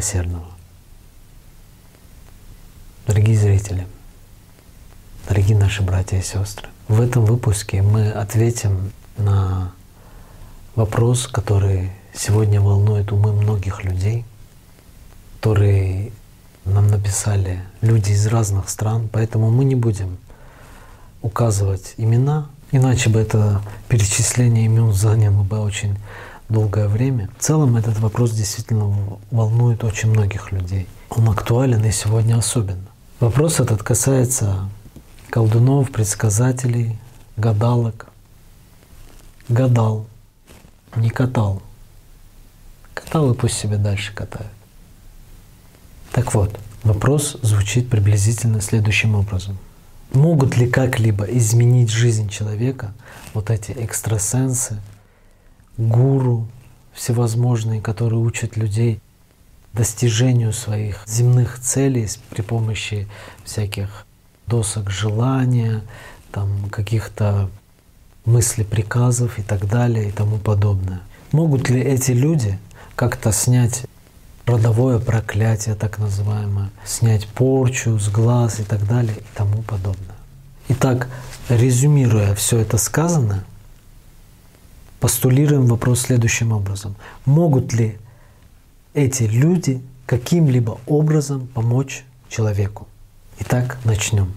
Милосердного. Дорогие зрители, дорогие наши братья и сестры, в этом выпуске мы ответим на вопрос, который сегодня волнует умы многих людей, который нам написали люди из разных стран, поэтому мы не будем указывать имена, иначе бы это перечисление имен заняло бы очень долгое время. В целом этот вопрос действительно волнует очень многих людей. Он актуален и сегодня особенно. Вопрос этот касается колдунов, предсказателей, гадалок. Гадал, не катал. Катал и пусть себе дальше катают. Так вот, вопрос звучит приблизительно следующим образом. Могут ли как-либо изменить жизнь человека вот эти экстрасенсы, гуру всевозможные, которые учат людей достижению своих земных целей при помощи всяких досок желания, там каких-то мыслей, приказов и так далее и тому подобное. Могут ли эти люди как-то снять родовое проклятие, так называемое, снять порчу с глаз и так далее и тому подобное. Итак, резюмируя все это сказанное, постулируем вопрос следующим образом. Могут ли эти люди каким-либо образом помочь человеку? Итак, начнем.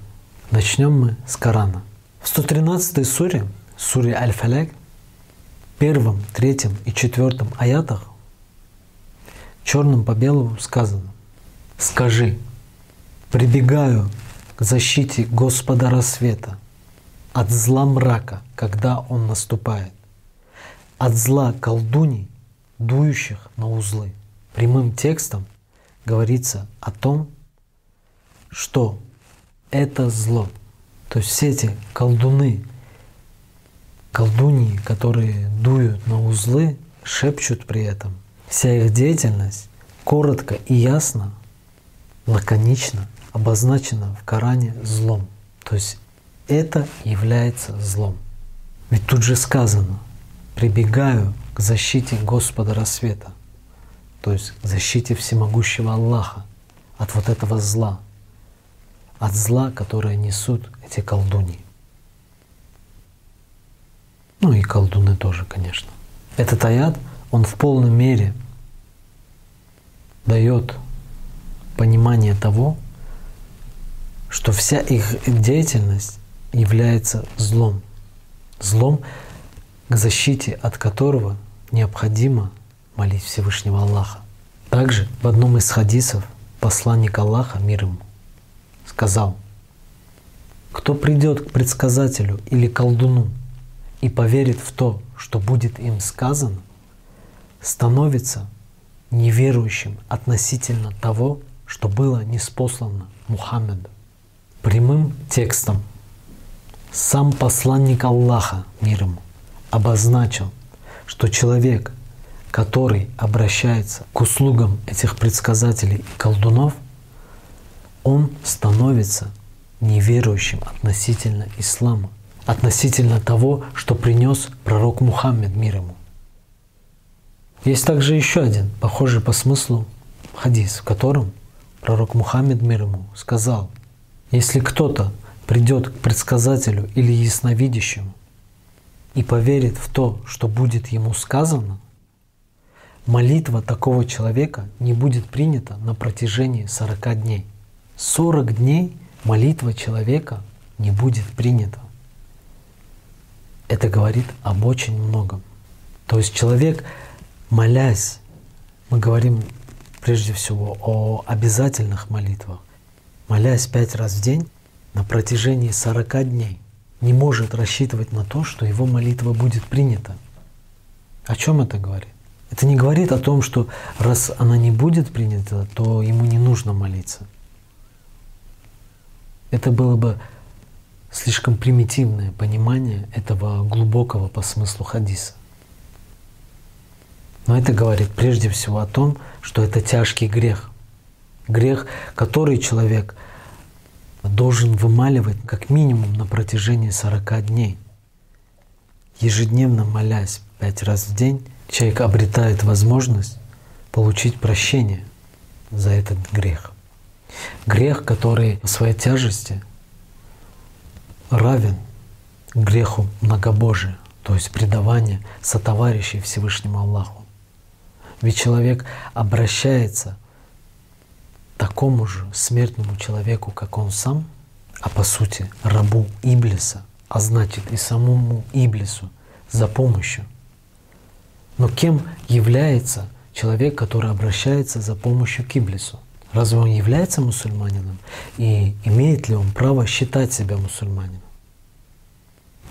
Начнем мы с Корана. В 113 суре, суре Аль-Фаляк, первом, третьем и четвертом аятах черным по белому сказано «Скажи, прибегаю к защите Господа рассвета от зла мрака, когда он наступает, от зла колдуний, дующих на узлы». Прямым текстом говорится о том, что это зло. То есть все эти колдуны, колдуньи, которые дуют на узлы, шепчут при этом, Вся их деятельность коротко и ясно, лаконично обозначена в Коране злом. То есть это является злом. Ведь тут же сказано, прибегаю к защите Господа рассвета, то есть к защите всемогущего Аллаха от вот этого зла, от зла, которое несут эти колдуни. Ну и колдуны тоже, конечно. Этот аят, он в полной мере дает понимание того, что вся их деятельность является злом. Злом, к защите от которого необходимо молить Всевышнего Аллаха. Также в одном из хадисов посланник Аллаха, мир ему, сказал, кто придет к предсказателю или колдуну и поверит в то, что будет им сказано, становится неверующим относительно того, что было неспослано Мухаммеду. Прямым текстом сам посланник Аллаха, мир ему, обозначил, что человек, который обращается к услугам этих предсказателей и колдунов, он становится неверующим относительно ислама, относительно того, что принес пророк Мухаммед мир ему. Есть также еще один, похожий по смыслу хадис, в котором пророк Мухаммед мир ему сказал, если кто-то придет к предсказателю или ясновидящему и поверит в то, что будет ему сказано, молитва такого человека не будет принята на протяжении 40 дней. 40 дней молитва человека не будет принята. Это говорит об очень многом. То есть человек молясь, мы говорим прежде всего о обязательных молитвах, молясь пять раз в день на протяжении 40 дней, не может рассчитывать на то, что его молитва будет принята. О чем это говорит? Это не говорит о том, что раз она не будет принята, то ему не нужно молиться. Это было бы слишком примитивное понимание этого глубокого по смыслу хадиса. Но это говорит прежде всего о том, что это тяжкий грех. Грех, который человек должен вымаливать как минимум на протяжении 40 дней. Ежедневно молясь пять раз в день, человек обретает возможность получить прощение за этот грех. Грех, который в своей тяжести равен греху многобожия, то есть предавания сотоварищей Всевышнему Аллаху. Ведь человек обращается такому же смертному человеку, как он сам, а по сути рабу Иблиса, а значит и самому Иблису за помощью. Но кем является человек, который обращается за помощью к Иблису? Разве он является мусульманином? И имеет ли он право считать себя мусульманином?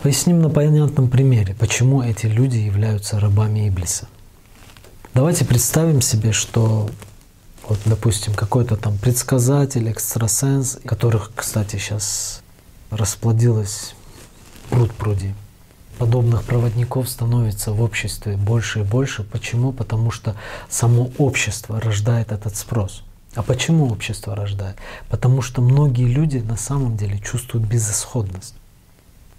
Поясним на понятном примере, почему эти люди являются рабами Иблиса. Давайте представим себе, что вот, допустим, какой-то там предсказатель, экстрасенс, которых, кстати, сейчас расплодилось пруд пруди. Подобных проводников становится в обществе больше и больше. Почему? Потому что само общество рождает этот спрос. А почему общество рождает? Потому что многие люди на самом деле чувствуют безысходность.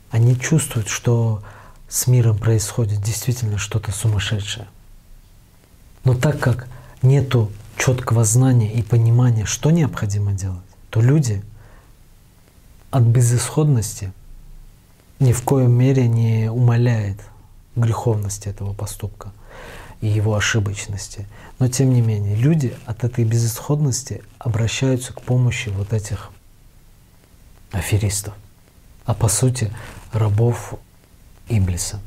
Они чувствуют, что с миром происходит действительно что-то сумасшедшее. Но так как нету четкого знания и понимания, что необходимо делать, то люди от безысходности ни в коем мере не умаляет греховности этого поступка и его ошибочности. Но тем не менее, люди от этой безысходности обращаются к помощи вот этих аферистов, а по сути рабов Иблиса.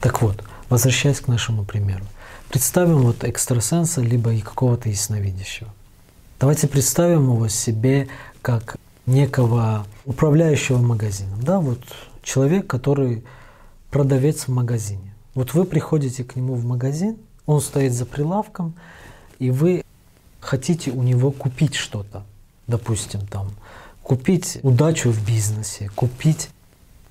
Так вот, возвращаясь к нашему примеру. Представим вот экстрасенса, либо и какого-то ясновидящего. Давайте представим его себе как некого управляющего магазином. Да, вот человек, который продавец в магазине. Вот вы приходите к нему в магазин, он стоит за прилавком, и вы хотите у него купить что-то. Допустим, там, купить удачу в бизнесе, купить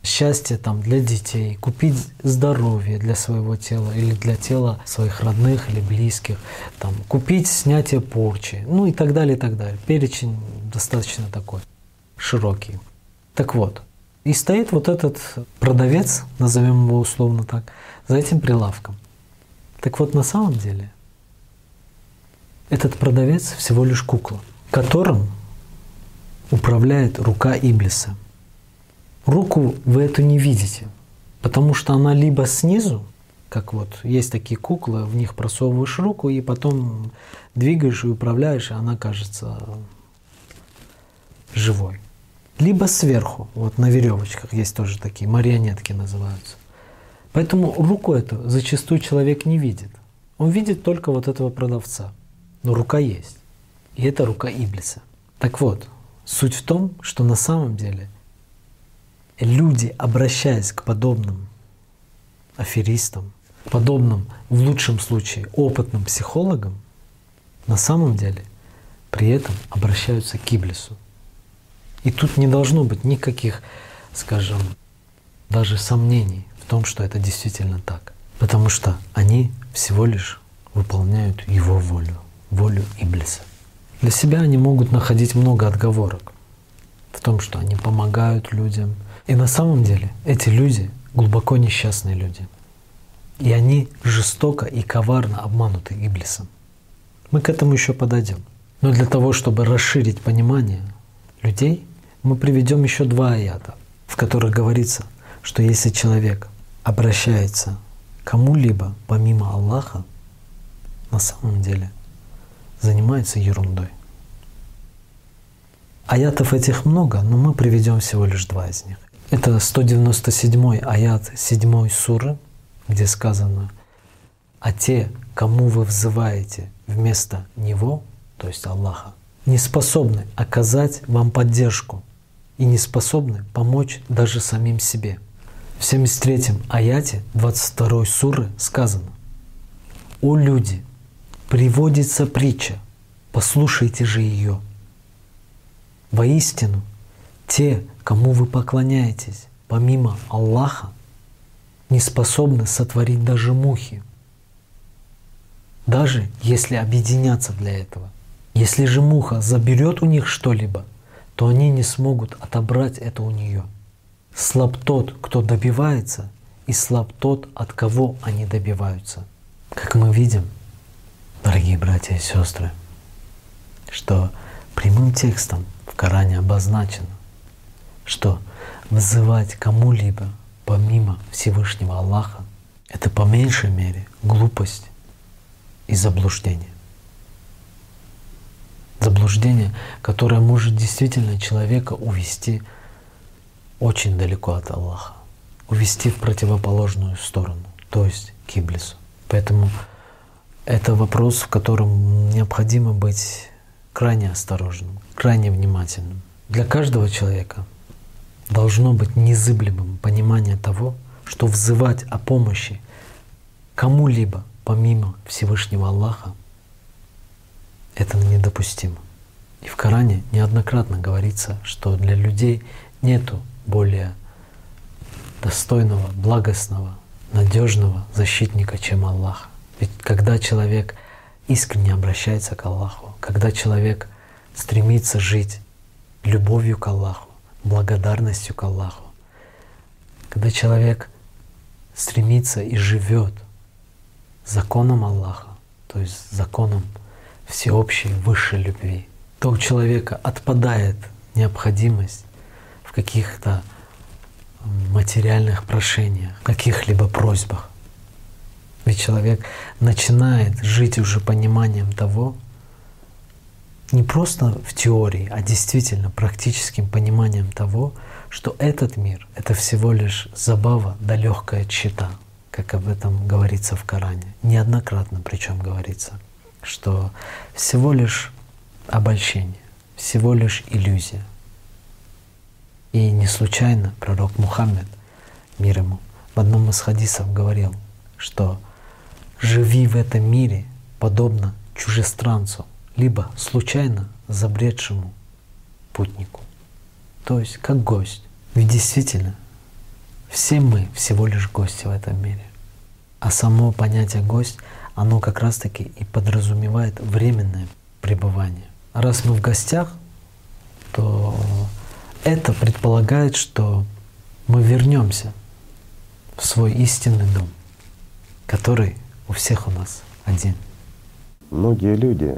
счастье там для детей, купить здоровье для своего тела или для тела своих родных или близких, там, купить снятие порчи, ну и так далее, и так далее. Перечень достаточно такой широкий. Так вот, и стоит вот этот продавец, назовем его условно так, за этим прилавком. Так вот, на самом деле, этот продавец всего лишь кукла, которым управляет рука Иблиса. Руку вы эту не видите, потому что она либо снизу, как вот есть такие куклы, в них просовываешь руку и потом двигаешь и управляешь, и она кажется живой либо сверху, вот на веревочках есть тоже такие, марионетки называются. Поэтому руку эту зачастую человек не видит. Он видит только вот этого продавца. Но рука есть. И это рука Иблиса. Так вот, суть в том, что на самом деле люди, обращаясь к подобным аферистам, подобным, в лучшем случае, опытным психологам, на самом деле при этом обращаются к Иблису. И тут не должно быть никаких, скажем, даже сомнений в том, что это действительно так. Потому что они всего лишь выполняют его волю, волю Иблиса. Для себя они могут находить много отговорок в том, что они помогают людям. И на самом деле эти люди глубоко несчастные люди. И они жестоко и коварно обмануты Иблисом. Мы к этому еще подойдем. Но для того, чтобы расширить понимание людей, мы приведем еще два аята, в которых говорится, что если человек обращается к кому-либо помимо Аллаха, на самом деле занимается ерундой. Аятов этих много, но мы приведем всего лишь два из них. Это 197 аят 7 суры, где сказано, а те, кому вы взываете вместо Него, то есть Аллаха, не способны оказать вам поддержку, и не способны помочь даже самим себе. В 73-м аяте 22 суры сказано «О люди, приводится притча, послушайте же ее. Воистину, те, кому вы поклоняетесь, помимо Аллаха, не способны сотворить даже мухи, даже если объединяться для этого. Если же муха заберет у них что-либо, то они не смогут отобрать это у нее. Слаб тот, кто добивается, и слаб тот, от кого они добиваются. Как мы видим, дорогие братья и сестры, что прямым текстом в Коране обозначено, что вызывать кому-либо помимо Всевышнего Аллаха — это по меньшей мере глупость и заблуждение. Заблуждение, которое может действительно человека увести очень далеко от Аллаха, увести в противоположную сторону, то есть к Иблису. Поэтому это вопрос, в котором необходимо быть крайне осторожным, крайне внимательным. Для каждого человека должно быть незыблемым понимание того, что взывать о помощи кому-либо помимо Всевышнего Аллаха это недопустимо. И в Коране неоднократно говорится, что для людей нету более достойного, благостного, надежного защитника, чем Аллах. Ведь когда человек искренне обращается к Аллаху, когда человек стремится жить любовью к Аллаху, благодарностью к Аллаху, когда человек стремится и живет законом Аллаха, то есть законом всеобщей высшей любви, то у человека отпадает необходимость в каких-то материальных прошениях, каких-либо просьбах. Ведь человек начинает жить уже пониманием того, не просто в теории, а действительно практическим пониманием того, что этот мир — это всего лишь забава да легкая чита, как об этом говорится в Коране. Неоднократно причем говорится, что всего лишь обольщение, всего лишь иллюзия. И не случайно пророк Мухаммед, мир ему, в одном из хадисов говорил, что живи в этом мире подобно чужестранцу, либо случайно забредшему путнику. То есть как гость. Ведь действительно, все мы всего лишь гости в этом мире. А само понятие «гость», оно как раз-таки и подразумевает временное пребывание. Раз мы в гостях, то это предполагает, что мы вернемся в свой истинный дом, который у всех у нас один. Многие люди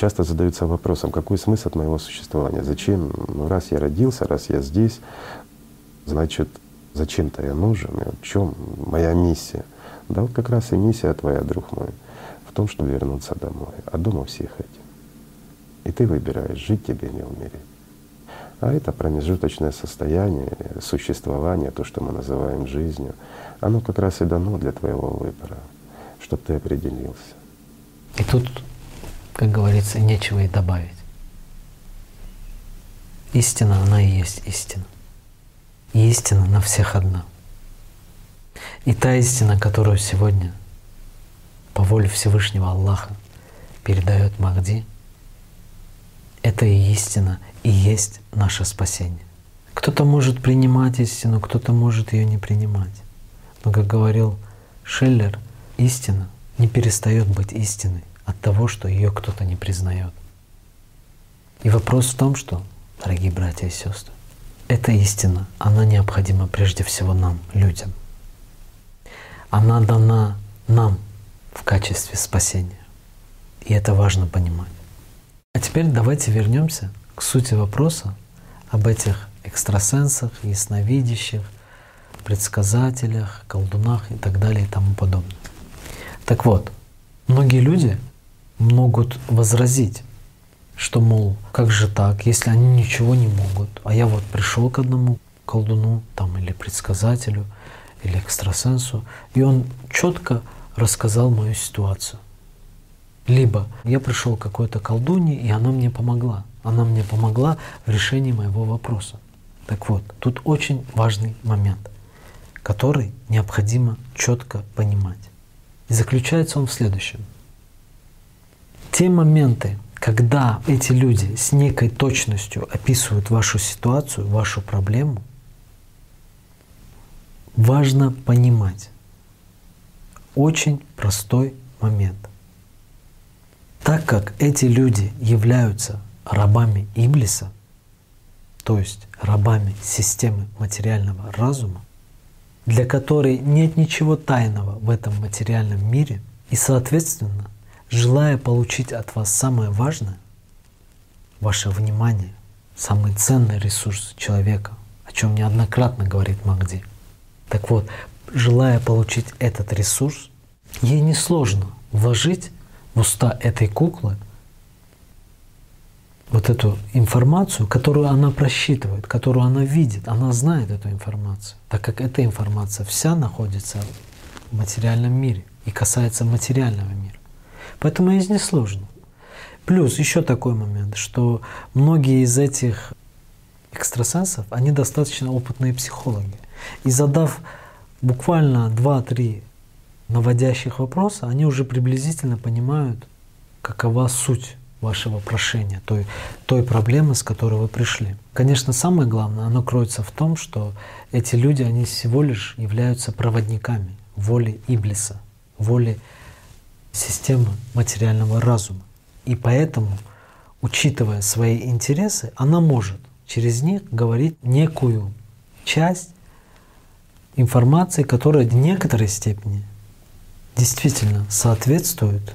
часто задаются вопросом, какой смысл моего существования? Зачем? Ну, раз я родился, раз я здесь, значит, зачем-то я нужен? И в чем моя миссия? Да вот как раз и миссия твоя, друг мой, в том, чтобы вернуться домой. А дома всех этим. И ты выбираешь, жить тебе или умереть. А это промежуточное состояние, существование, то, что мы называем жизнью, оно как раз и дано для твоего выбора чтобы ты определился. И тут, как говорится, нечего и добавить. Истина, она и есть истина. И истина на всех одна. И та истина, которую сегодня по воле Всевышнего Аллаха передает Махди, это и истина, и есть наше спасение. Кто-то может принимать истину, кто-то может ее не принимать. Но, как говорил Шиллер, истина не перестает быть истиной от того, что ее кто-то не признает. И вопрос в том, что, дорогие братья и сестры, эта истина, она необходима прежде всего нам, людям. Она дана нам в качестве спасения. И это важно понимать. А теперь давайте вернемся к сути вопроса об этих экстрасенсах, ясновидящих, предсказателях, колдунах и так далее и тому подобное. Так вот, многие люди могут возразить, что, мол, как же так, если они ничего не могут, а я вот пришел к одному колдуну там, или предсказателю, или экстрасенсу, и он четко рассказал мою ситуацию. Либо я пришел к какой-то колдуне, и она мне помогла. Она мне помогла в решении моего вопроса. Так вот, тут очень важный момент, который необходимо четко понимать. И заключается он в следующем. Те моменты, когда эти люди с некой точностью описывают вашу ситуацию, вашу проблему, важно понимать очень простой момент. Так как эти люди являются рабами Иблиса, то есть рабами системы материального разума, для которой нет ничего тайного в этом материальном мире, и, соответственно, желая получить от вас самое важное, ваше внимание, самый ценный ресурс человека, о чем неоднократно говорит Магди. Так вот, желая получить этот ресурс, ей несложно вложить в уста этой куклы вот эту информацию, которую она просчитывает, которую она видит, она знает эту информацию, так как эта информация вся находится в материальном мире и касается материального мира. Поэтому ей несложно. Плюс еще такой момент, что многие из этих экстрасенсов, они достаточно опытные психологи. И задав буквально 2-3 наводящих вопроса, они уже приблизительно понимают, какова суть вашего прошения, той, той проблемы, с которой вы пришли. Конечно, самое главное, оно кроется в том, что эти люди, они всего лишь являются проводниками воли Иблиса, воли системы материального разума. И поэтому, учитывая свои интересы, она может через них говорить некую часть информации, которая в некоторой степени действительно соответствует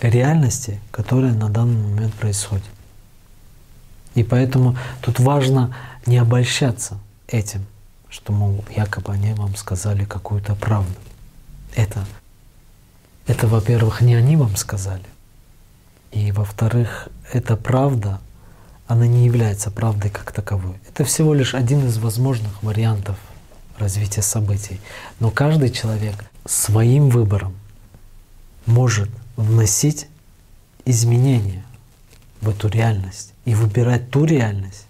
реальности, которая на данный момент происходит. И поэтому тут важно не обольщаться этим, что, мол, якобы они вам сказали какую-то правду. Это, это во-первых, не они вам сказали. И, во-вторых, эта правда, она не является правдой как таковой. Это всего лишь один из возможных вариантов развития событий. Но каждый человек своим выбором может вносить изменения в эту реальность и выбирать ту реальность,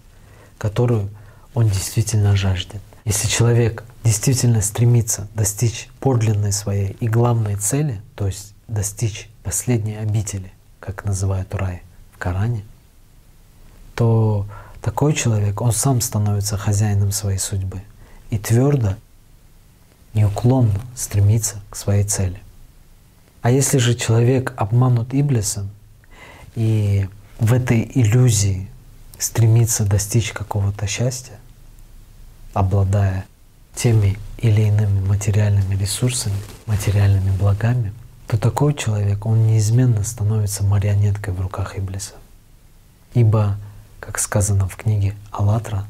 которую он действительно жаждет. Если человек действительно стремится достичь подлинной своей и главной цели, то есть достичь последней обители, как называют рай в Коране, то такой человек, он сам становится хозяином своей судьбы и твердо, неуклонно стремится к своей цели. А если же человек обманут Иблисом и в этой иллюзии стремится достичь какого-то счастья, обладая теми или иными материальными ресурсами, материальными благами, то такой человек, он неизменно становится марионеткой в руках Иблиса. Ибо, как сказано в книге «АЛЛАТРА»,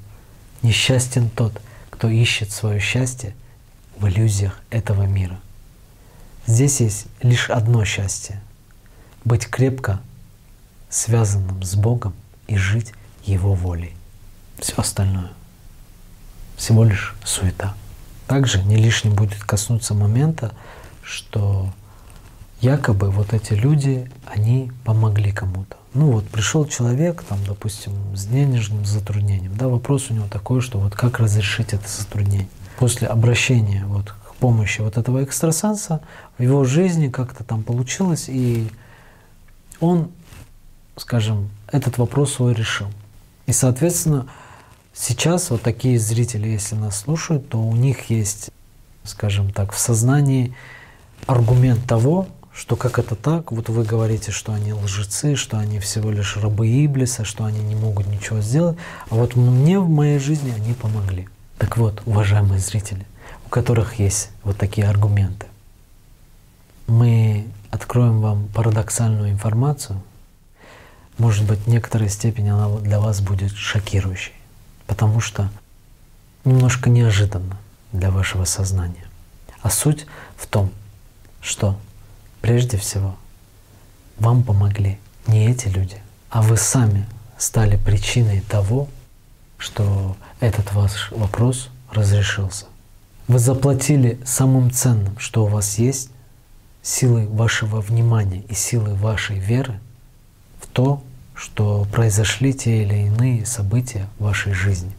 несчастен тот, кто ищет свое счастье в иллюзиях этого мира. Здесь есть лишь одно счастье — быть крепко связанным с Богом и жить Его волей. Все остальное всего лишь суета. Также не лишним будет коснуться момента, что якобы вот эти люди, они помогли кому-то. Ну вот пришел человек, там, допустим, с денежным затруднением, да, вопрос у него такой, что вот как разрешить это затруднение. После обращения вот помощи вот этого экстрасенса в его жизни как-то там получилось, и он, скажем, этот вопрос свой решил. И, соответственно, сейчас вот такие зрители, если нас слушают, то у них есть, скажем так, в сознании аргумент того, что как это так, вот вы говорите, что они лжецы, что они всего лишь рабы Иблиса, что они не могут ничего сделать, а вот мне в моей жизни они помогли. Так вот, уважаемые зрители, у которых есть вот такие аргументы. Мы откроем вам парадоксальную информацию. Может быть, в некоторой степени она для вас будет шокирующей, потому что немножко неожиданно для вашего сознания. А суть в том, что прежде всего вам помогли не эти люди, а вы сами стали причиной того, что этот ваш вопрос разрешился. Вы заплатили самым ценным, что у вас есть, силой вашего внимания и силой вашей веры в то, что произошли те или иные события в вашей жизни.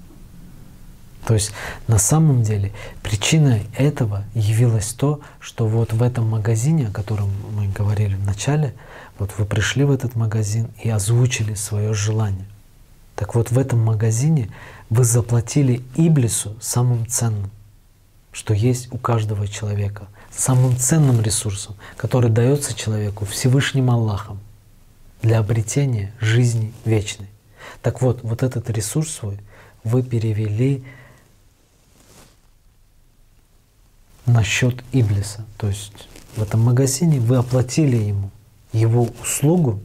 То есть на самом деле причиной этого явилось то, что вот в этом магазине, о котором мы говорили в начале, вот вы пришли в этот магазин и озвучили свое желание. Так вот в этом магазине вы заплатили Иблису самым ценным что есть у каждого человека, самым ценным ресурсом, который дается человеку Всевышним Аллахом для обретения жизни вечной. Так вот, вот этот ресурс свой вы перевели на счет Иблиса. То есть в этом магазине вы оплатили ему его услугу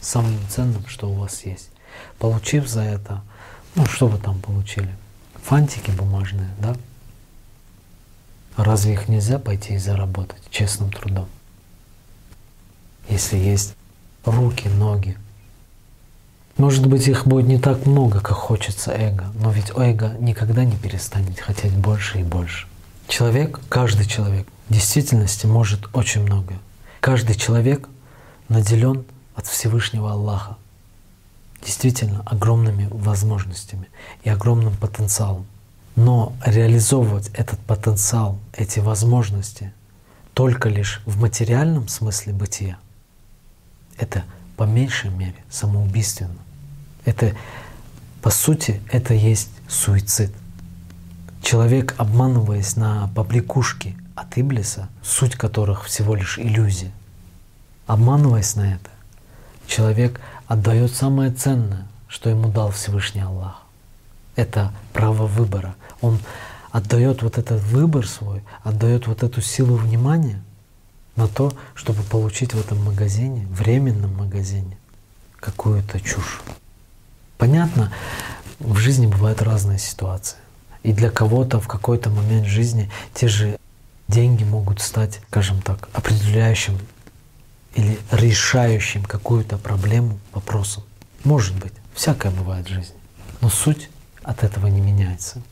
самым ценным, что у вас есть. Получив за это, ну что вы там получили? Фантики бумажные, да? Разве их нельзя пойти и заработать честным трудом? Если есть руки, ноги. Может быть, их будет не так много, как хочется эго, но ведь эго никогда не перестанет хотеть больше и больше. Человек, каждый человек в действительности может очень многое. Каждый человек наделен от Всевышнего Аллаха действительно огромными возможностями и огромным потенциалом. Но реализовывать этот потенциал, эти возможности только лишь в материальном смысле бытия, это по меньшей мере самоубийственно. Это, по сути, это есть суицид. Человек, обманываясь на побрякушки от Иблиса, суть которых всего лишь иллюзия, обманываясь на это, человек отдает самое ценное, что ему дал Всевышний Аллах. Это право выбора. Он отдает вот этот выбор свой, отдает вот эту силу внимания на то, чтобы получить в этом магазине, временном магазине, какую-то чушь. Понятно, в жизни бывают разные ситуации. И для кого-то в какой-то момент жизни те же деньги могут стать, скажем так, определяющим или решающим какую-то проблему вопросом. Может быть, всякое бывает в жизни. Но суть от этого не меняется.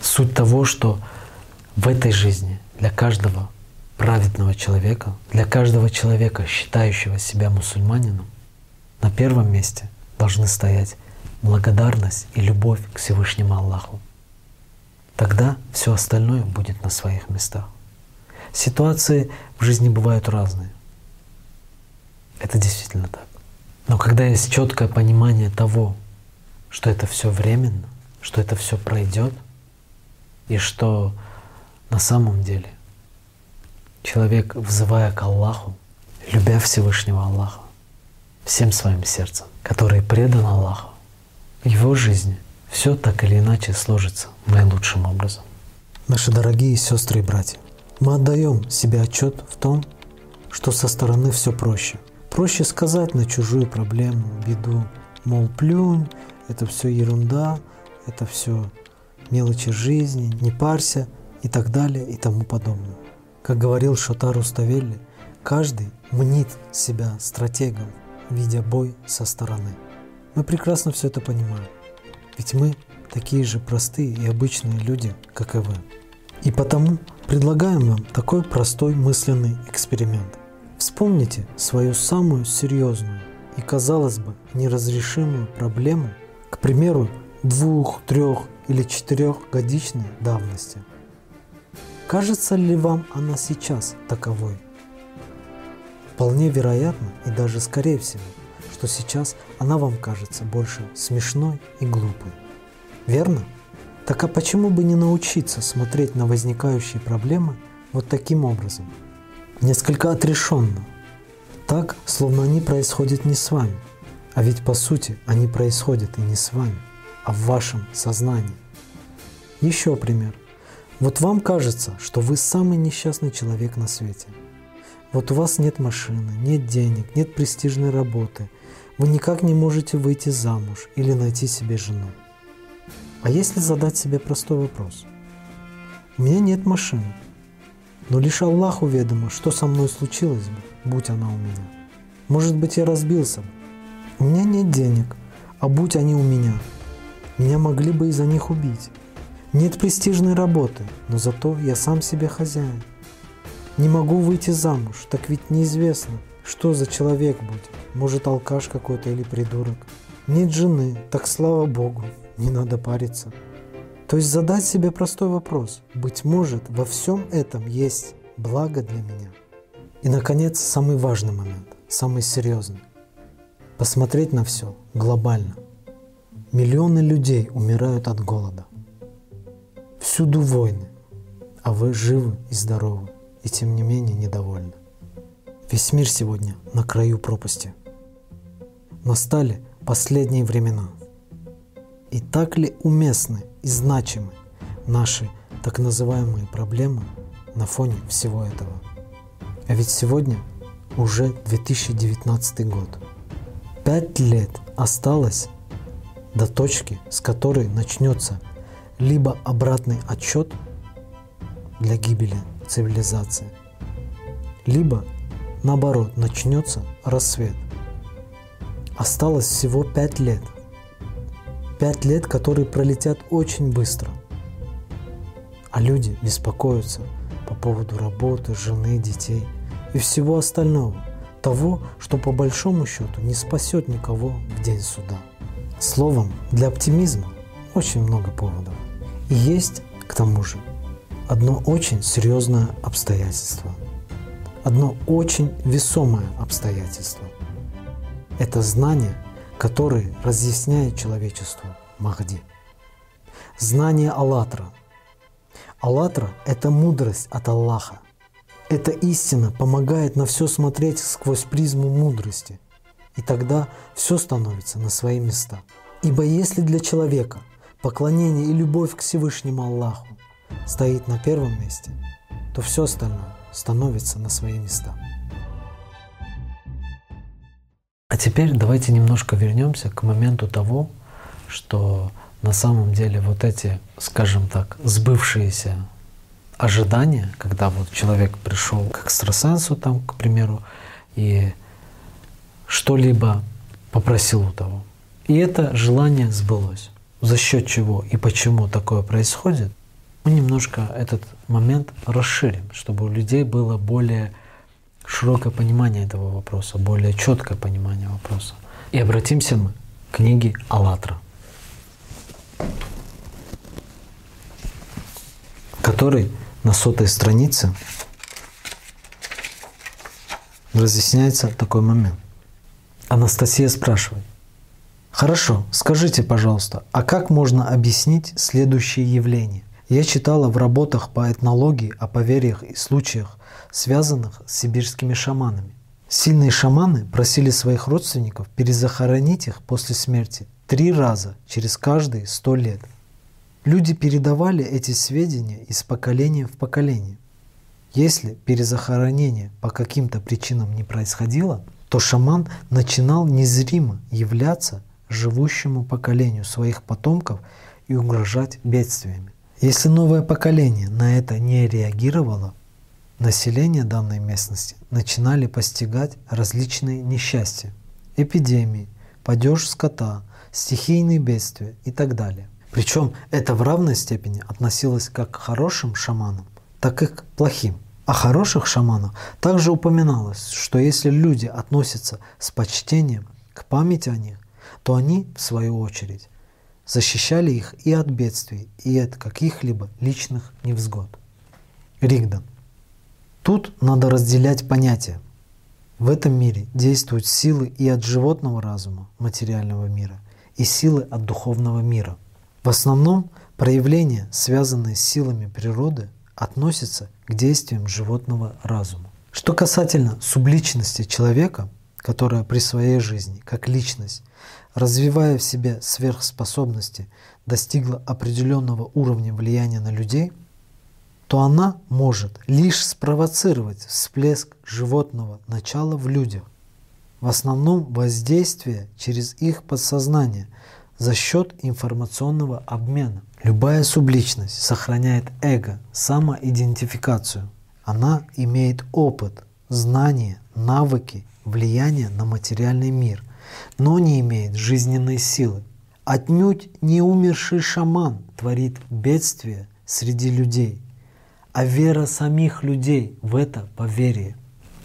Суть того, что в этой жизни для каждого праведного человека, для каждого человека, считающего себя мусульманином, на первом месте должны стоять благодарность и любовь к Всевышнему Аллаху тогда все остальное будет на своих местах. Ситуации в жизни бывают разные. Это действительно так. Но когда есть четкое понимание того, что это все временно, что это все пройдет, и что на самом деле человек, взывая к Аллаху, любя Всевышнего Аллаха, всем своим сердцем, который предан Аллаху, его жизни все так или иначе сложится наилучшим образом. Наши дорогие сестры и братья, мы отдаем себе отчет в том, что со стороны все проще. Проще сказать на чужую проблему, беду, мол, плюнь, это все ерунда, это все мелочи жизни, не парься и так далее и тому подобное. Как говорил Шотару Ставелли, каждый мнит себя стратегом, видя бой со стороны. Мы прекрасно все это понимаем. Ведь мы такие же простые и обычные люди, как и вы. И потому предлагаем вам такой простой мысленный эксперимент. Вспомните свою самую серьезную и, казалось бы, неразрешимую проблему, к примеру, двух, трех или четырехгодичной давности. Кажется ли вам она сейчас таковой? Вполне вероятно и даже скорее всего, что сейчас она вам кажется больше смешной и глупой. Верно? Так а почему бы не научиться смотреть на возникающие проблемы вот таким образом? Несколько отрешенно. Так, словно они происходят не с вами. А ведь по сути они происходят и не с вами, а в вашем сознании. Еще пример. Вот вам кажется, что вы самый несчастный человек на свете. Вот у вас нет машины, нет денег, нет престижной работы, вы никак не можете выйти замуж или найти себе жену. А если задать себе простой вопрос? У меня нет машины, но лишь Аллаху ведомо, что со мной случилось бы, будь она у меня. Может быть, я разбился бы. У меня нет денег, а будь они у меня, меня могли бы из-за них убить. Нет престижной работы, но зато я сам себе хозяин. Не могу выйти замуж, так ведь неизвестно, что за человек будет. Может, алкаш какой-то или придурок. Нет жены, так слава Богу, не надо париться. То есть задать себе простой вопрос. Быть может, во всем этом есть благо для меня. И, наконец, самый важный момент, самый серьезный. Посмотреть на все глобально. Миллионы людей умирают от голода. Всюду войны, а вы живы и здоровы, и тем не менее недовольны. Весь мир сегодня на краю пропасти – настали последние времена. И так ли уместны и значимы наши так называемые проблемы на фоне всего этого? А ведь сегодня уже 2019 год. Пять лет осталось до точки, с которой начнется либо обратный отчет для гибели цивилизации, либо наоборот начнется рассвет. Осталось всего пять лет. Пять лет, которые пролетят очень быстро. А люди беспокоятся по поводу работы, жены, детей и всего остального. Того, что по большому счету не спасет никого в день суда. Словом, для оптимизма очень много поводов. Есть, к тому же, одно очень серьезное обстоятельство. Одно очень весомое обстоятельство. Это знание, которое разъясняет человечеству Махди. Знание Аллатра. Аллатра – это мудрость от Аллаха. Эта истина помогает на все смотреть сквозь призму мудрости. И тогда все становится на свои места. Ибо если для человека поклонение и любовь к Всевышнему Аллаху стоит на первом месте, то все остальное становится на свои места. А теперь давайте немножко вернемся к моменту того, что на самом деле вот эти, скажем так, сбывшиеся ожидания, когда вот человек пришел к экстрасенсу, там, к примеру, и что-либо попросил у того. И это желание сбылось. За счет чего и почему такое происходит, мы немножко этот момент расширим, чтобы у людей было более широкое понимание этого вопроса, более четкое понимание вопроса. И обратимся мы к книге «АЛЛАТРА», который на сотой странице разъясняется такой момент. Анастасия спрашивает. Хорошо, скажите, пожалуйста, а как можно объяснить следующее явление? Я читала в работах по этнологии о поверьях и случаях, связанных с сибирскими шаманами. Сильные шаманы просили своих родственников перезахоронить их после смерти три раза через каждые сто лет – Люди передавали эти сведения из поколения в поколение. Если перезахоронение по каким-то причинам не происходило, то шаман начинал незримо являться живущему поколению своих потомков и угрожать бедствиями. Если новое поколение на это не реагировало, население данной местности начинали постигать различные несчастья, эпидемии, падеж скота, стихийные бедствия и так далее. Причем это в равной степени относилось как к хорошим шаманам, так и к плохим. О хороших шаманах также упоминалось, что если люди относятся с почтением к памяти о них, то они, в свою очередь, защищали их и от бедствий, и от каких-либо личных невзгод. Ригдан. Тут надо разделять понятия. В этом мире действуют силы и от животного разума, материального мира, и силы от духовного мира – в основном проявления, связанные с силами природы, относятся к действиям животного разума. Что касательно субличности человека, которая при своей жизни, как личность, развивая в себе сверхспособности, достигла определенного уровня влияния на людей, то она может лишь спровоцировать всплеск животного начала в людях, в основном воздействие через их подсознание – за счет информационного обмена. Любая субличность сохраняет эго, самоидентификацию. Она имеет опыт, знания, навыки, влияние на материальный мир, но не имеет жизненной силы. Отнюдь не умерший шаман творит бедствие среди людей, а вера самих людей в это поверие.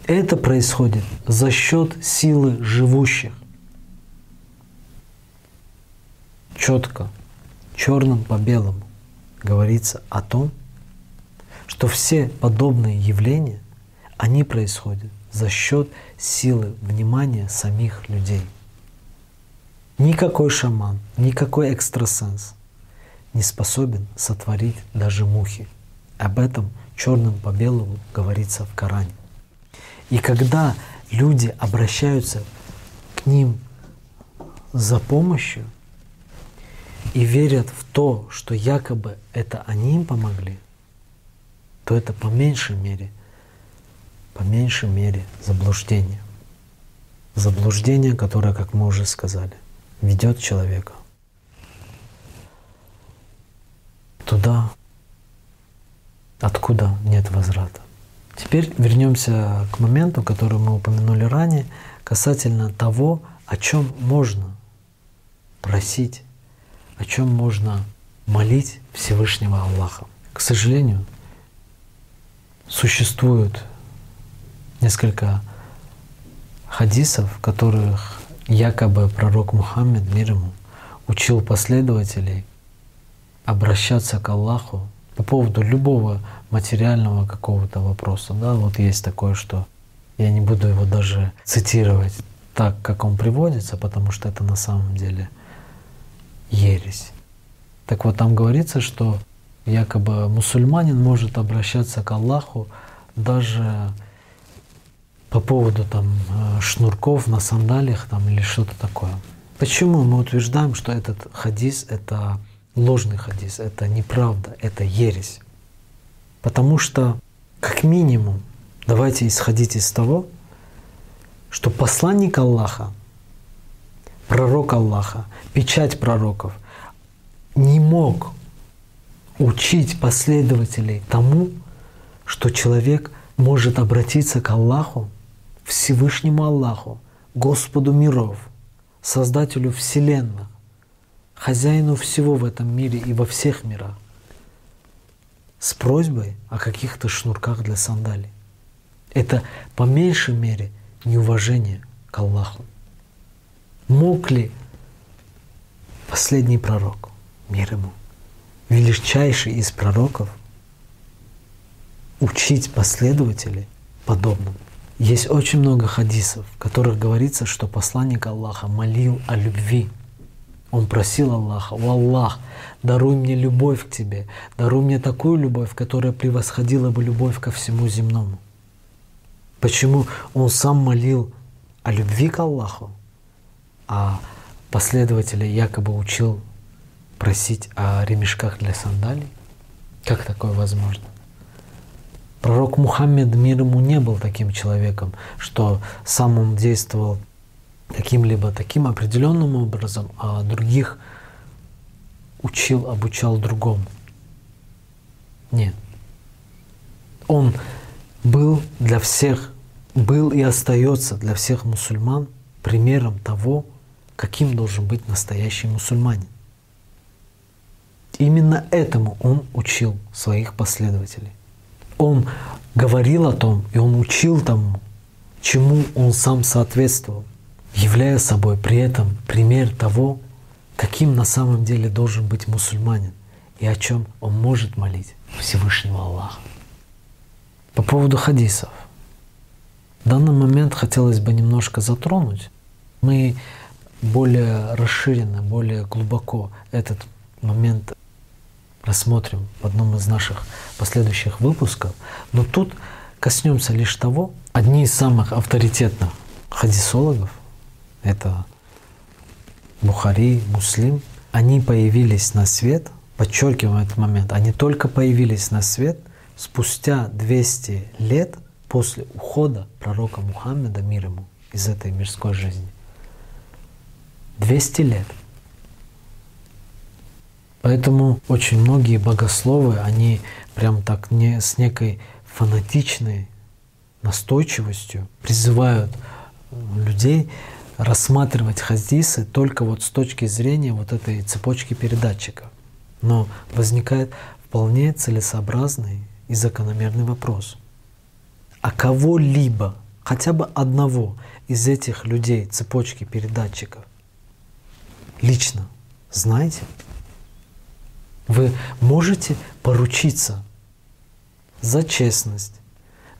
Это происходит за счет силы живущих. четко, черным по белому говорится о том, что все подобные явления, они происходят за счет силы внимания самих людей. Никакой шаман, никакой экстрасенс не способен сотворить даже мухи. Об этом черным по белому говорится в Коране. И когда люди обращаются к ним за помощью, и верят в то, что якобы это они им помогли, то это по меньшей мере по меньшей мере заблуждение. Заблуждение, которое, как мы уже сказали, ведет человека туда, откуда нет возврата. Теперь вернемся к моменту, который мы упомянули ранее, касательно того, о чем можно просить, о чем можно молить Всевышнего Аллаха. К сожалению, существует несколько хадисов, которых якобы пророк Мухаммед, мир ему, учил последователей обращаться к Аллаху по поводу любого материального какого-то вопроса. Да, вот есть такое, что я не буду его даже цитировать так, как он приводится, потому что это на самом деле ересь. Так вот, там говорится, что якобы мусульманин может обращаться к Аллаху даже по поводу там э, шнурков на сандалиях там или что-то такое. Почему мы утверждаем, что этот хадис — это ложный хадис, это неправда, это ересь? Потому что, как минимум, давайте исходить из того, что посланник Аллаха, пророк Аллаха, печать пророков не мог учить последователей тому, что человек может обратиться к Аллаху, Всевышнему Аллаху, Господу миров, Создателю Вселенных, хозяину всего в этом мире и во всех мирах, с просьбой о каких-то шнурках для сандалий. Это по меньшей мере неуважение к Аллаху. Мог ли последний пророк, мир ему, величайший из пророков, учить последователей подобному? Есть очень много хадисов, в которых говорится, что посланник Аллаха молил о любви. Он просил Аллаха, «О Аллах, даруй мне любовь к Тебе, даруй мне такую любовь, которая превосходила бы любовь ко всему земному». Почему он сам молил о любви к Аллаху, а последователя якобы учил просить о ремешках для сандалий? Как такое возможно? Пророк Мухаммед мир ему не был таким человеком, что сам он действовал каким-либо таким определенным образом, а других учил, обучал другому. Нет. Он был для всех, был и остается для всех мусульман примером того, каким должен быть настоящий мусульманин. Именно этому он учил своих последователей он говорил о том, и он учил тому, чему он сам соответствовал, являя собой при этом пример того, каким на самом деле должен быть мусульманин и о чем он может молить Всевышнего Аллаха. По поводу хадисов. В данный момент хотелось бы немножко затронуть. Мы более расширенно, более глубоко этот момент рассмотрим в одном из наших последующих выпусков. Но тут коснемся лишь того, одни из самых авторитетных хадисологов, это Бухари, Муслим, они появились на свет, подчеркиваем этот момент, они только появились на свет спустя 200 лет после ухода пророка Мухаммеда, мир ему, из этой мирской жизни. 200 лет – Поэтому очень многие богословы, они прям так не, с некой фанатичной настойчивостью призывают людей рассматривать хадисы только вот с точки зрения вот этой цепочки передатчиков. Но возникает вполне целесообразный и закономерный вопрос. А кого-либо, хотя бы одного из этих людей цепочки передатчиков лично знаете? Вы можете поручиться за честность,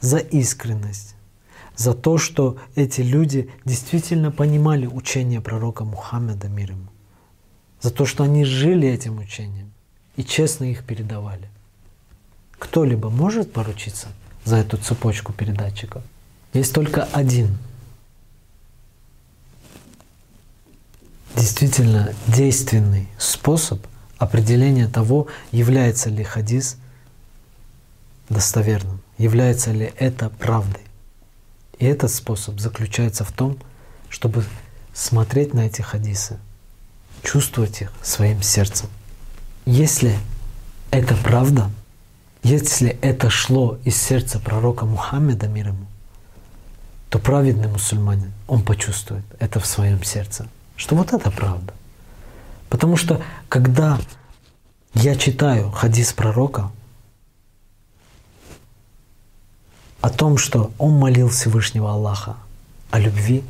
за искренность, за то, что эти люди действительно понимали учение пророка Мухаммеда мир ему, за то, что они жили этим учением и честно их передавали. Кто-либо может поручиться за эту цепочку передатчиков? Есть только один действительно действенный способ определение того, является ли хадис достоверным, является ли это правдой. И этот способ заключается в том, чтобы смотреть на эти хадисы, чувствовать их своим сердцем. Если это правда, если это шло из сердца пророка Мухаммеда, мир ему, то праведный мусульманин, он почувствует это в своем сердце, что вот это правда. Потому что когда я читаю хадис пророка о том, что он молил Всевышнего Аллаха о любви,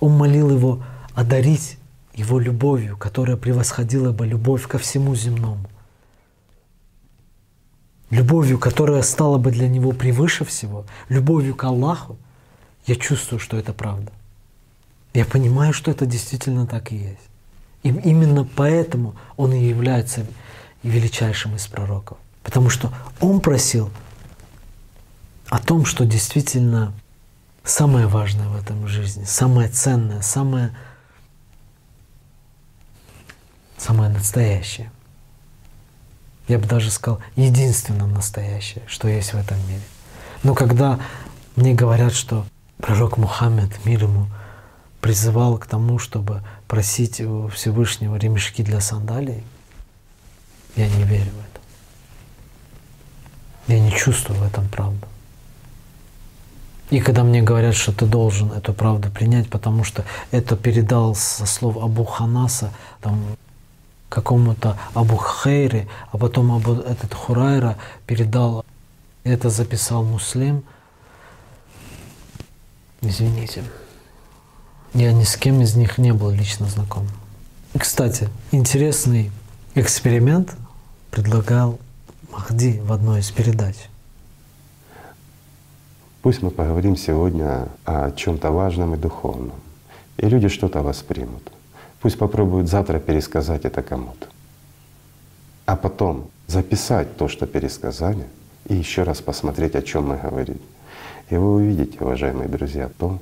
он молил его одарить его любовью, которая превосходила бы любовь ко всему земному. Любовью, которая стала бы для него превыше всего, любовью к Аллаху, я чувствую, что это правда. Я понимаю, что это действительно так и есть. И именно поэтому он и является величайшим из пророков. Потому что он просил о том, что действительно самое важное в этом жизни, самое ценное, самое, самое настоящее. Я бы даже сказал, единственное настоящее, что есть в этом мире. Но когда мне говорят, что пророк Мухаммед, мир ему, призывал к тому, чтобы просить у Всевышнего ремешки для сандалий, я не верю в это. Я не чувствую в этом правду. И когда мне говорят, что ты должен эту правду принять, потому что это передал со слов Абу Ханаса там, какому-то Абу Хейре, а потом Абу, этот Хурайра передал, это записал Муслим. Извините. Я ни с кем из них не был лично знаком. Кстати, интересный эксперимент предлагал Махди в одной из передач – Пусть мы поговорим сегодня о чем-то важном и духовном, и люди что-то воспримут. Пусть попробуют завтра пересказать это кому-то, а потом записать то, что пересказали, и еще раз посмотреть, о чем мы говорили. И вы увидите, уважаемые друзья, о том,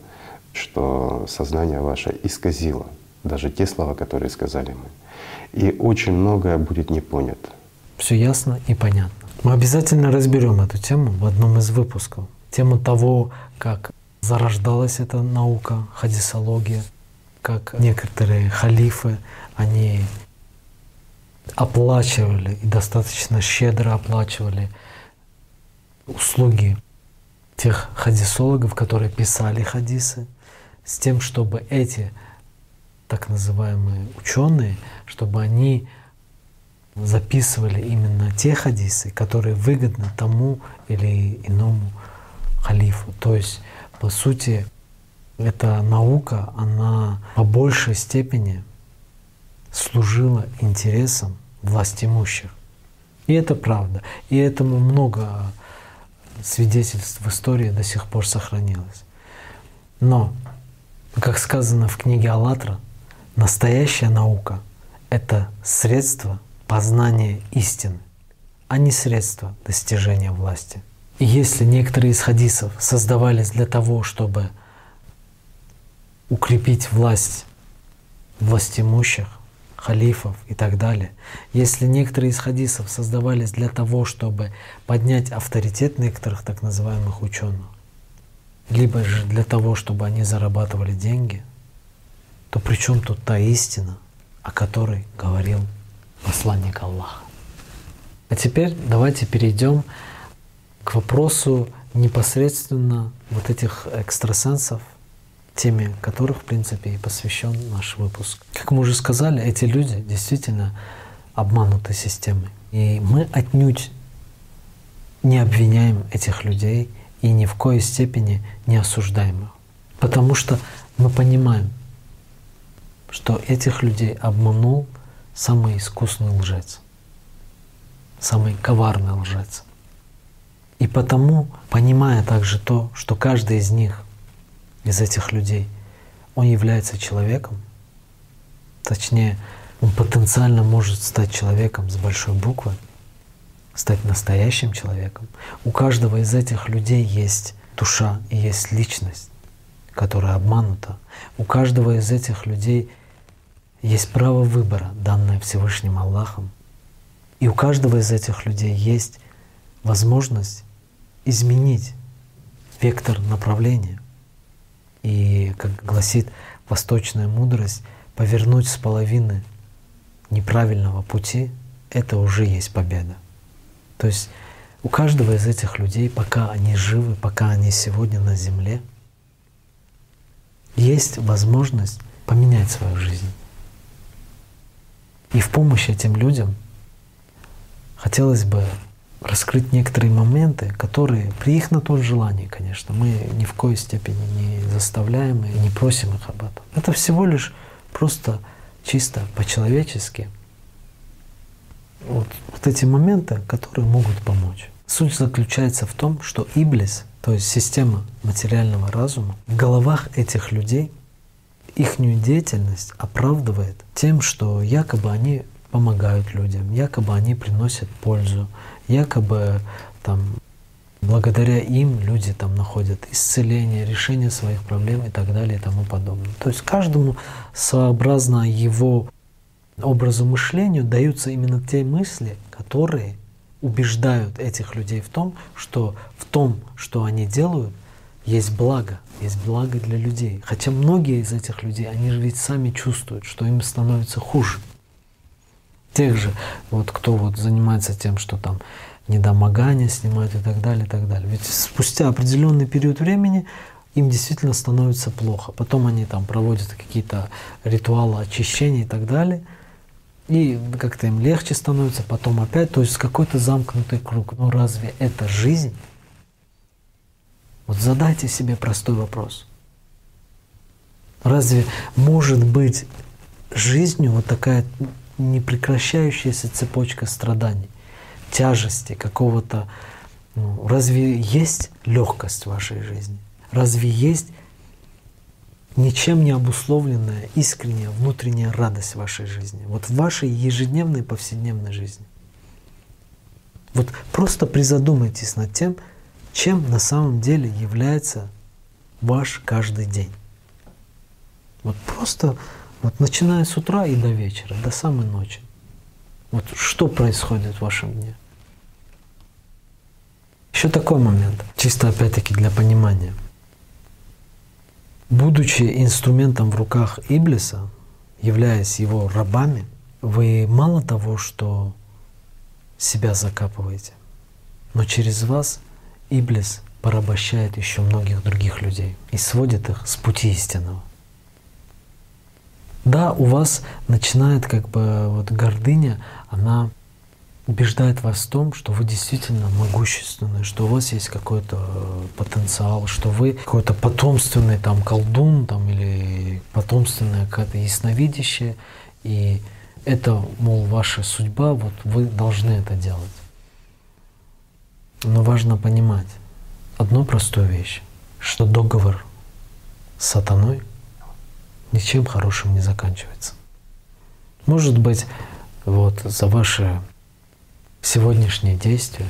что сознание ваше исказило даже те слова, которые сказали мы. И очень многое будет не понято. Все ясно и понятно. Мы обязательно разберем эту тему в одном из выпусков тему того, как зарождалась эта наука, хадисология, как некоторые халифы, они оплачивали и достаточно щедро оплачивали услуги тех хадисологов, которые писали хадисы, с тем, чтобы эти так называемые ученые, чтобы они записывали именно те хадисы, которые выгодны тому или иному халифу. То есть, по сути, эта наука, она по большей степени служила интересам власть имущих. И это правда. И этому много свидетельств в истории до сих пор сохранилось. Но, как сказано в книге «АЛЛАТРА», настоящая наука — это средство познания истины, а не средство достижения власти. И если некоторые из хадисов создавались для того, чтобы укрепить власть властимущих, халифов и так далее, если некоторые из хадисов создавались для того, чтобы поднять авторитет некоторых так называемых ученых, либо же для того, чтобы они зарабатывали деньги, то при чем тут та истина, о которой говорил посланник Аллаха? А теперь давайте перейдем к вопросу непосредственно вот этих экстрасенсов, теме которых, в принципе, и посвящен наш выпуск. Как мы уже сказали, эти люди действительно обмануты системой. И мы отнюдь не обвиняем этих людей и ни в коей степени не осуждаем их. Потому что мы понимаем, что этих людей обманул самый искусный лжец, самый коварный лжец. И потому, понимая также то, что каждый из них, из этих людей, он является человеком, точнее, он потенциально может стать человеком с большой буквы, стать настоящим человеком. У каждого из этих людей есть душа и есть личность, которая обманута. У каждого из этих людей есть право выбора, данное Всевышним Аллахом. И у каждого из этих людей есть возможность изменить вектор направления И, как гласит восточная мудрость, повернуть с половины неправильного пути — это уже есть победа. То есть у каждого из этих людей, пока они живы, пока они сегодня на земле, есть возможность поменять свою жизнь. И в помощь этим людям хотелось бы раскрыть некоторые моменты, которые при их на то желании, конечно, мы ни в коей степени не заставляем и не просим их об этом. Это всего лишь просто чисто по-человечески вот, вот эти моменты, которые могут помочь. Суть заключается в том, что Иблис, то есть система материального разума, в головах этих людей их деятельность оправдывает тем, что якобы они помогают людям, якобы они приносят пользу, якобы там благодаря им люди там находят исцеление, решение своих проблем и так далее и тому подобное. То есть каждому сообразно его образу мышления даются именно те мысли, которые убеждают этих людей в том, что в том, что они делают, есть благо, есть благо для людей. Хотя многие из этих людей, они же ведь сами чувствуют, что им становится хуже. Тех же, вот кто вот занимается тем, что там недомогание снимают и так далее, и так далее. Ведь спустя определенный период времени им действительно становится плохо. Потом они там проводят какие-то ритуалы очищения и так далее. И как-то им легче становится, потом опять, то есть какой-то замкнутый круг. Но разве это жизнь? Вот задайте себе простой вопрос. Разве может быть жизнью вот такая непрекращающаяся цепочка страданий, тяжести, какого-то... Ну, разве есть легкость в вашей жизни? Разве есть ничем не обусловленная искренняя внутренняя радость вашей жизни? Вот в вашей ежедневной повседневной жизни. Вот просто призадумайтесь над тем, чем на самом деле является ваш каждый день. Вот просто вот начиная с утра и до вечера, до самой ночи. Вот что происходит в вашем дне? Еще такой момент, чисто опять-таки для понимания. Будучи инструментом в руках Иблиса, являясь его рабами, вы мало того, что себя закапываете, но через вас Иблис порабощает еще многих других людей и сводит их с пути истинного. Да, у вас начинает как бы вот гордыня, она убеждает вас в том, что вы действительно могущественны, что у вас есть какой-то потенциал, что вы какой-то потомственный там колдун там, или потомственное какое-то ясновидящее, и это, мол, ваша судьба, вот вы должны это делать. Но важно понимать одну простую вещь, что договор с сатаной — ничем хорошим не заканчивается. Может быть, вот за ваши сегодняшние действия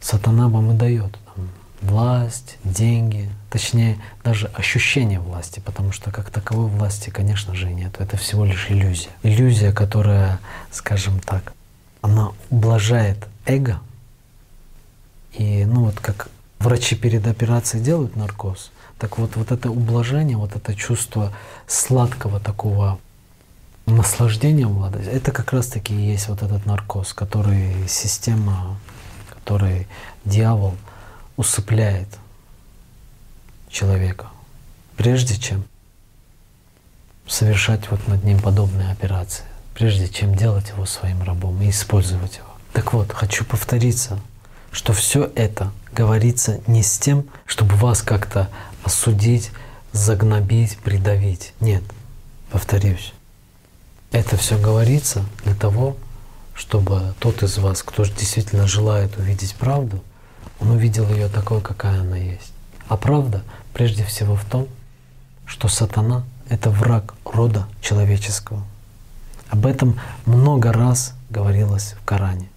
сатана вам и дает там, власть, деньги, точнее даже ощущение власти, потому что как таковой власти, конечно же, нет. Это всего лишь иллюзия. Иллюзия, которая, скажем так, она ублажает эго. И ну вот как врачи перед операцией делают наркоз, так вот, вот это ублажение, вот это чувство сладкого такого наслаждения владать, это как раз-таки и есть вот этот наркоз, который система, который дьявол усыпляет человека, прежде чем совершать вот над ним подобные операции, прежде чем делать его своим рабом и использовать его. Так вот, хочу повториться, что все это говорится не с тем, чтобы вас как-то осудить, загнобить, придавить. Нет, повторюсь. Это все говорится для того, чтобы тот из вас, кто действительно желает увидеть правду, он увидел ее такой, какая она есть. А правда прежде всего в том, что сатана — это враг рода человеческого. Об этом много раз говорилось в Коране.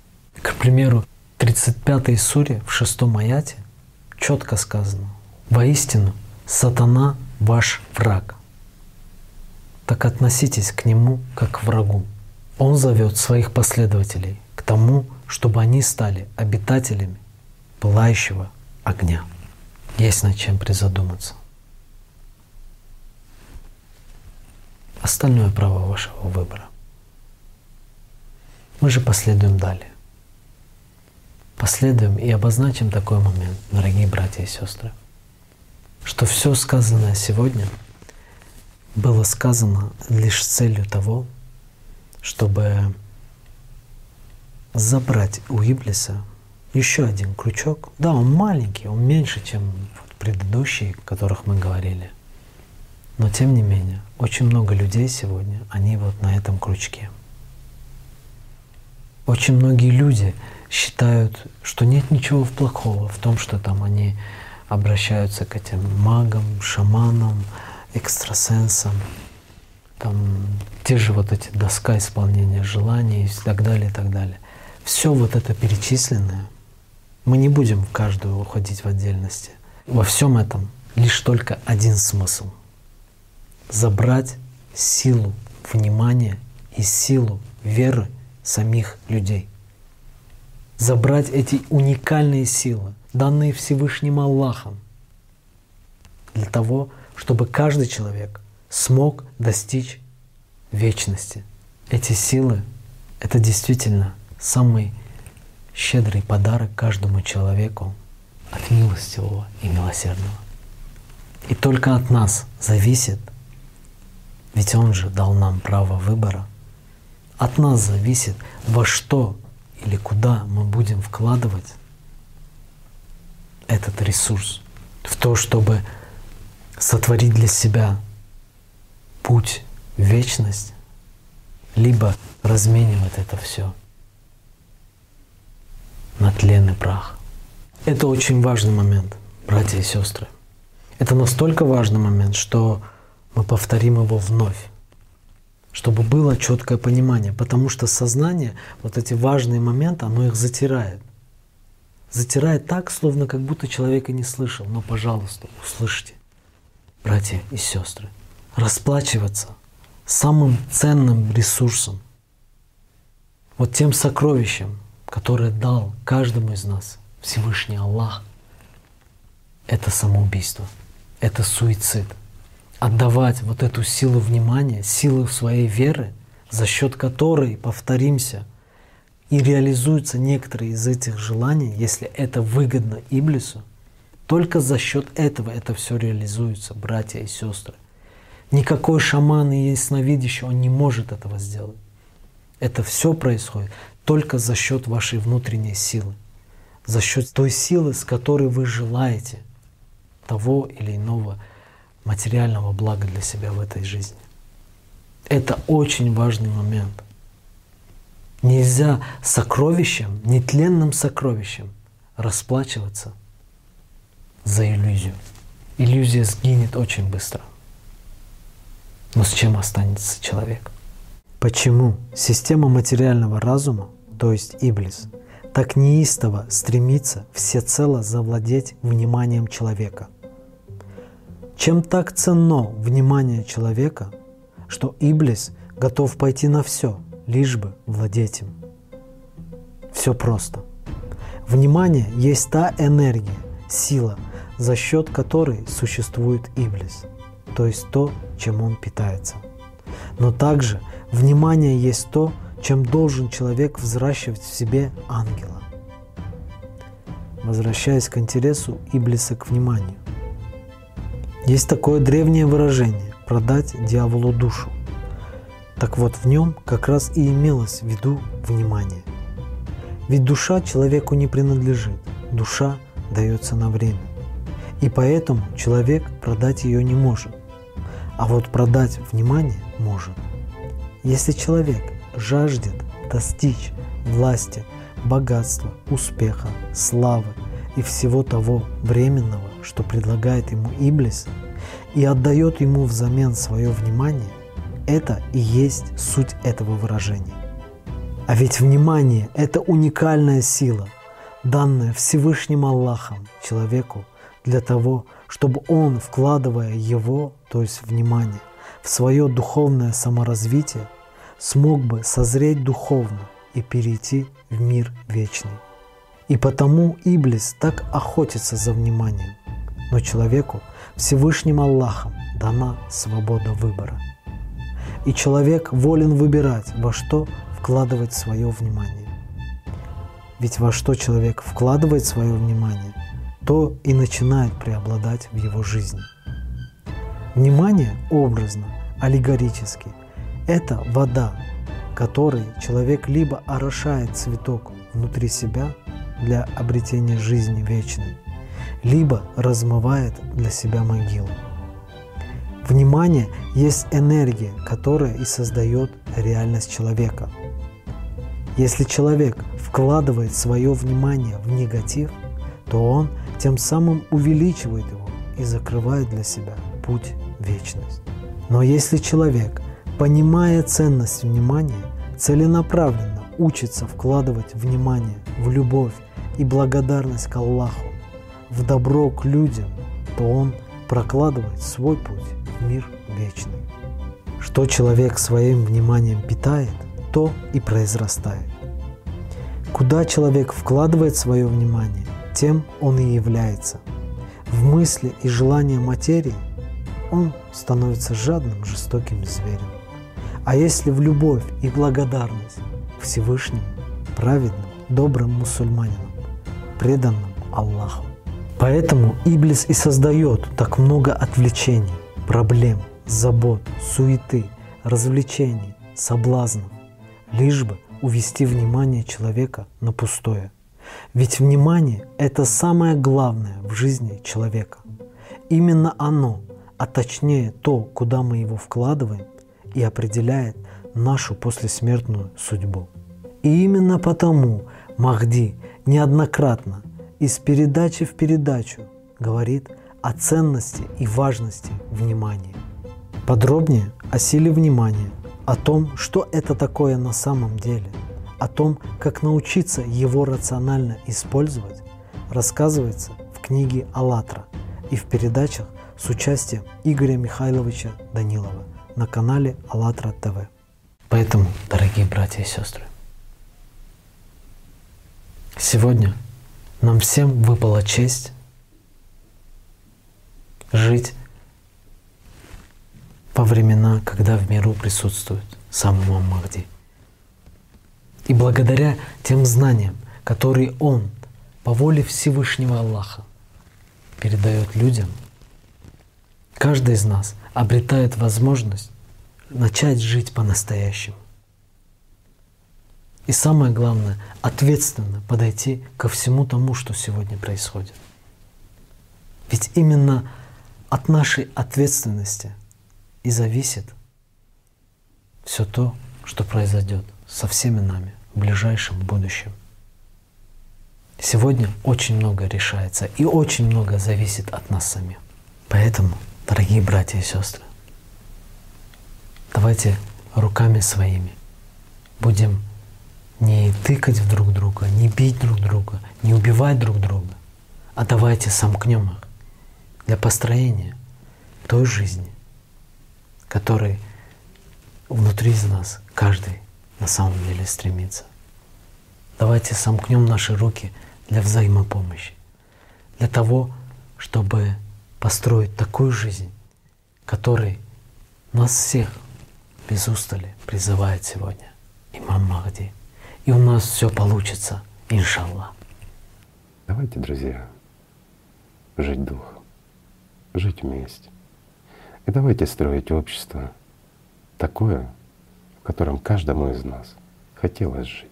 К примеру, 35-й суре в шестом аяте четко сказано — Воистину, сатана ваш враг. Так относитесь к нему как к врагу. Он зовет своих последователей к тому, чтобы они стали обитателями пылающего огня. Есть над чем призадуматься. Остальное право вашего выбора. Мы же последуем далее. Последуем и обозначим такой момент, дорогие братья и сестры, что все сказанное сегодня было сказано лишь с целью того, чтобы забрать у Иблиса еще один крючок. Да, он маленький, он меньше, чем предыдущие, о которых мы говорили. Но тем не менее, очень много людей сегодня, они вот на этом крючке. Очень многие люди считают, что нет ничего плохого в том, что там они обращаются к этим магам, шаманам, экстрасенсам, там те же вот эти доска исполнения желаний и так далее, и так далее. Все вот это перечисленное, мы не будем в каждую уходить в отдельности. Во всем этом лишь только один смысл — забрать силу внимания и силу веры самих людей. Забрать эти уникальные силы, данные Всевышним Аллахом, для того, чтобы каждый человек смог достичь вечности. Эти силы — это действительно самый щедрый подарок каждому человеку от милостивого и милосердного. И только от нас зависит, ведь Он же дал нам право выбора, от нас зависит, во что или куда мы будем вкладывать этот ресурс, в то, чтобы сотворить для себя путь в вечность, либо разменивать это все на тлен прах. Это очень важный момент, братья и сестры. Это настолько важный момент, что мы повторим его вновь, чтобы было четкое понимание, потому что сознание, вот эти важные моменты, оно их затирает. Затирает так, словно как будто человека не слышал. Но, пожалуйста, услышьте, братья и сестры, расплачиваться самым ценным ресурсом, вот тем сокровищем, которое дал каждому из нас Всевышний Аллах, это самоубийство, это суицид. Отдавать вот эту силу внимания, силу своей веры, за счет которой, повторимся, и реализуются некоторые из этих желаний, если это выгодно Иблису, только за счет этого это все реализуется, братья и сестры. Никакой шаман и ясновидящий, он не может этого сделать. Это все происходит только за счет вашей внутренней силы, за счет той силы, с которой вы желаете того или иного материального блага для себя в этой жизни. Это очень важный момент. Нельзя сокровищем, нетленным сокровищем расплачиваться за иллюзию. Иллюзия сгинет очень быстро. Но с чем останется человек? Почему система материального разума, то есть Иблис, так неистово стремится всецело завладеть вниманием человека? Чем так ценно внимание человека, что Иблис готов пойти на все, лишь бы владеть им? Все просто. Внимание есть та энергия, сила, за счет которой существует Иблис, то есть то, чем он питается. Но также Внимание есть то, чем должен человек взращивать в себе ангела. Возвращаясь к интересу Иблиса к вниманию. Есть такое древнее выражение – продать дьяволу душу. Так вот, в нем как раз и имелось в виду внимание. Ведь душа человеку не принадлежит, душа дается на время. И поэтому человек продать ее не может. А вот продать внимание может – если человек жаждет достичь власти, богатства, успеха, славы и всего того временного, что предлагает ему Иблис, и отдает ему взамен свое внимание, это и есть суть этого выражения. А ведь внимание – это уникальная сила, данная Всевышним Аллахом человеку для того, чтобы он, вкладывая его, то есть внимание, в свое духовное саморазвитие, смог бы созреть духовно и перейти в мир вечный. И потому Иблис так охотится за вниманием. Но человеку Всевышним Аллахом дана свобода выбора. и человек волен выбирать, во что вкладывать свое внимание. Ведь во что человек вкладывает свое внимание, то и начинает преобладать в его жизни. Внимание образно, аллегорически – это вода, которой человек либо орошает цветок внутри себя для обретения жизни вечной, либо размывает для себя могилу. Внимание есть энергия, которая и создает реальность человека. Если человек вкладывает свое внимание в негатив, то он тем самым увеличивает его и закрывает для себя путь вечность. Но если человек, понимая ценность внимания, целенаправленно учится вкладывать внимание в любовь и благодарность к Аллаху, в добро к людям, то он прокладывает свой путь в мир вечный. Что человек своим вниманием питает, то и произрастает. Куда человек вкладывает свое внимание, тем он и является. В мысли и желания материи он становится жадным, жестоким зверем. А если в любовь и благодарность Всевышнему, праведным, добрым мусульманином, преданным Аллаху. Поэтому Иблис и создает так много отвлечений, проблем, забот, суеты, развлечений, соблазнов, лишь бы увести внимание человека на пустое. Ведь внимание – это самое главное в жизни человека. Именно оно, а точнее то, куда мы его вкладываем, и определяет нашу послесмертную судьбу. И именно потому Махди неоднократно из передачи в передачу говорит о ценности и важности внимания. Подробнее о силе внимания, о том, что это такое на самом деле, о том, как научиться его рационально использовать, рассказывается в книге «АЛЛАТРА» и в передачах с участием Игоря Михайловича Данилова на канале АЛЛАТРА ТВ. Поэтому, дорогие братья и сестры, сегодня нам всем выпала честь жить во времена, когда в миру присутствует сам Махди. И благодаря тем знаниям, которые он по воле Всевышнего Аллаха передает людям, каждый из нас обретает возможность начать жить по-настоящему. И самое главное, ответственно подойти ко всему тому, что сегодня происходит. Ведь именно от нашей ответственности и зависит все то, что произойдет со всеми нами в ближайшем будущем. Сегодня очень много решается и очень много зависит от нас самих. Поэтому, дорогие братья и сестры, давайте руками своими будем не тыкать друг друга, не бить друг друга, не убивать друг друга, а давайте сомкнем их для построения той жизни, которой внутри из нас каждый на самом деле стремится. Давайте сомкнем наши руки для взаимопомощи, для того, чтобы построить такую жизнь, которой нас всех без устали призывает сегодня имам Махди. И у нас все получится, иншаллах. Давайте, друзья, жить духом, жить вместе. И давайте строить общество такое, в котором каждому из нас хотелось жить.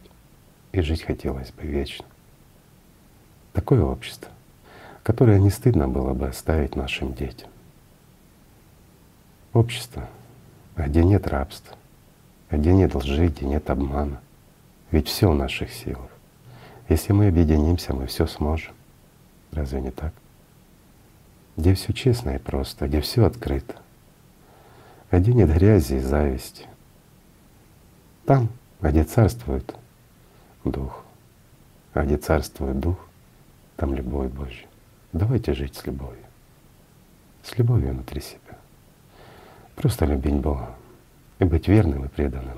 И жить хотелось бы вечно. Такое общество, которое не стыдно было бы оставить нашим детям. Общество, где нет рабства, где нет лжи, где нет обмана. Ведь все в наших силах. Если мы объединимся, мы все сможем. Разве не так? Где все честно и просто, где все открыто, где нет грязи и зависти. Там, где царствует Дух, а где царствует Дух, там любовь Божья. Давайте жить с любовью, с любовью внутри себя. Просто любить Бога и быть верным и преданным